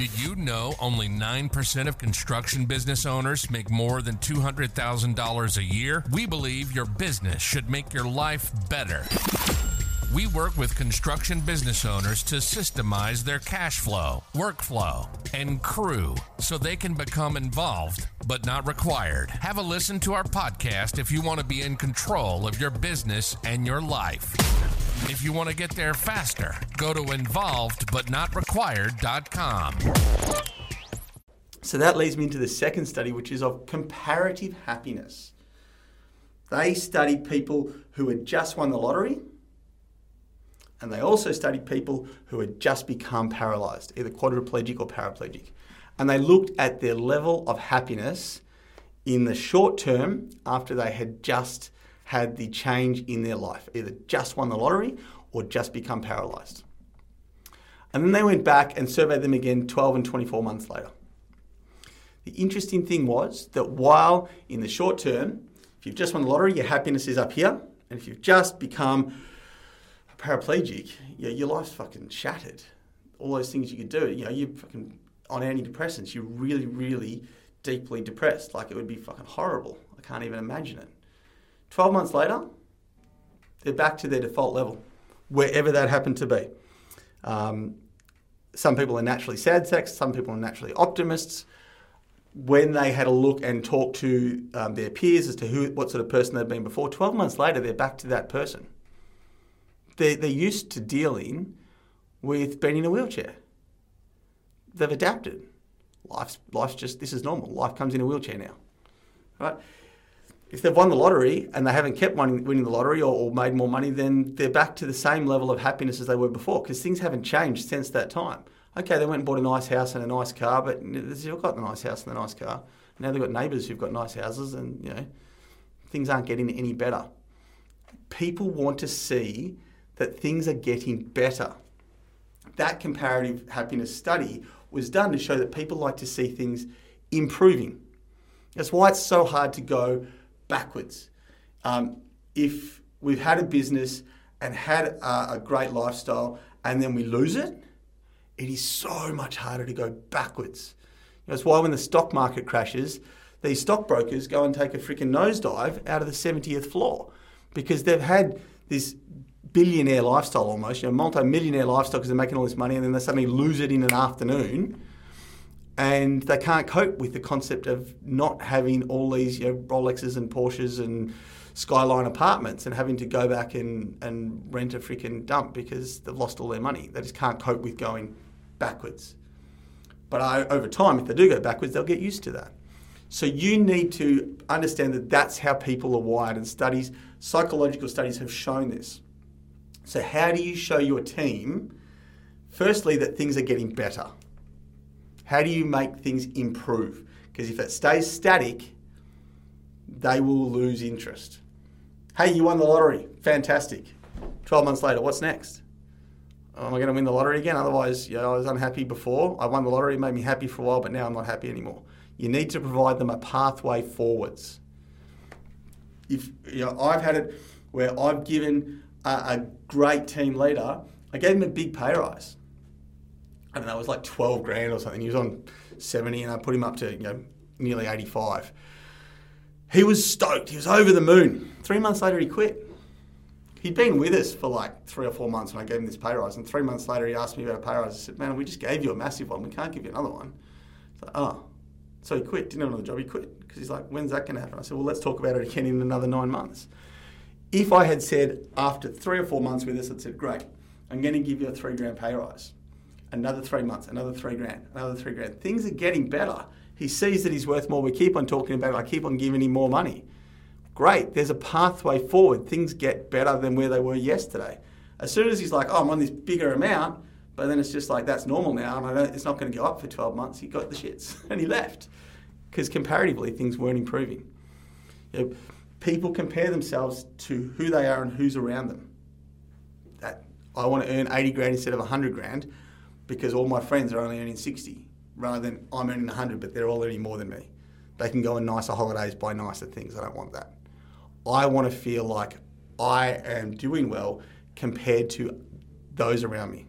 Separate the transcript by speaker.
Speaker 1: Did you know only 9% of construction business owners make more than $200,000 a year? We believe your business should make your life better. We work with construction business owners to systemize their cash flow, workflow, and crew so they can become involved but not required. Have a listen to our podcast if you want to be in control of your business and your life. If you want to get there faster, go to involvedbutnotrequired.com.
Speaker 2: So that leads me into the second study, which is of comparative happiness. They studied people who had just won the lottery, and they also studied people who had just become paralyzed, either quadriplegic or paraplegic. And they looked at their level of happiness in the short term after they had just had the change in their life, either just won the lottery or just become paralyzed. And then they went back and surveyed them again 12 and 24 months later. The interesting thing was that while in the short term, if you've just won the lottery, your happiness is up here. And if you've just become paraplegic, you know, your life's fucking shattered. All those things you could do, you know, you're fucking on antidepressants, you're really, really deeply depressed. Like it would be fucking horrible. I can't even imagine it. 12 months later, they're back to their default level, wherever that happened to be. Um, some people are naturally sad sacks, some people are naturally optimists. When they had a look and talked to um, their peers as to who, what sort of person they'd been before, 12 months later, they're back to that person. They're, they're used to dealing with being in a wheelchair. They've adapted. Life's, life's just, this is normal. Life comes in a wheelchair now. Right? if they've won the lottery and they haven't kept winning, winning the lottery or, or, made more money, then they're back to the same level of happiness as they were before because things haven't changed since that time. Okay, they went and bought a nice house and a nice car, but they've got the nice house and the nice car. Now they've got neighbours who've got nice houses, and you know things aren't getting any better. People want to see that things are getting better. That comparative happiness study was done to show that people like to see things improving. That's why it's so hard to go backwards. Um, if we've had a business and had a, a great lifestyle and then we lose it, it is so much harder to go backwards. That's why when the stock market crashes, these stockbrokers go and take a freaking nosedive out of the 70th floor because they've had this billionaire lifestyle almost, you know, multi-millionaire lifestyle because they're making all this money and then they suddenly lose it in an afternoon and they can't cope with the concept of not having all these you know, Rolexes and Porsches and skyline apartments and having to go back and, and rent a freaking dump because they've lost all their money. They just can't cope with going backwards. But I, over time, if they do go backwards, they'll get used to that. So you need to understand that that's how people are wired, and studies, psychological studies, have shown this. So how do you show your team, firstly, that things are getting better? How do you make things improve? Because if it stays static, they will lose interest. Hey, you won the lottery. Fantastic. 12 months later, what's next? Am I going to win the lottery again? Otherwise, you know, I was unhappy before. I won the lottery, made me happy for a while, but now I'm not happy anymore. You need to provide them a pathway forwards. If you know, I've had it where I've given a, a great team leader, I gave him a big pay rise. I don't know, it was like 12 grand or something. He was on 70 and I put him up to, you know, nearly 85. He was stoked. He was over the moon. Three months later, he quit. He'd been with us for like three or four months when I gave him this pay rise. And three months later, he asked me about a pay rise. I said, man, we just gave you a massive one. We can't give you another one. Like, oh. So he quit. Didn't have another job. He quit. Because he's like, when's that going to happen? I said, well, let's talk about it again in another nine months. If I had said after three or four months with us, I'd said, great, I'm going to give you a three grand pay rise another three months, another three grand, another three grand. Things are getting better. He sees that he's worth more. We keep on talking about it. I keep on giving him more money. Great. There's a pathway forward. Things get better than where they were yesterday. As soon as he's like, oh, I'm on this bigger amount, but then it's just like, that's normal now, and it's not going to go up for 12 months. He got the shits and he left because comparatively things weren't improving. You know, people compare themselves to who they are and who's around them. That I want to earn 80 grand instead of 100 grand because all my friends are only earning 60 rather than I'm earning 100 but they're all earning more than me. They can go on nicer holidays, buy nicer things. I don't want that. I want to feel like I am doing well compared to those around me.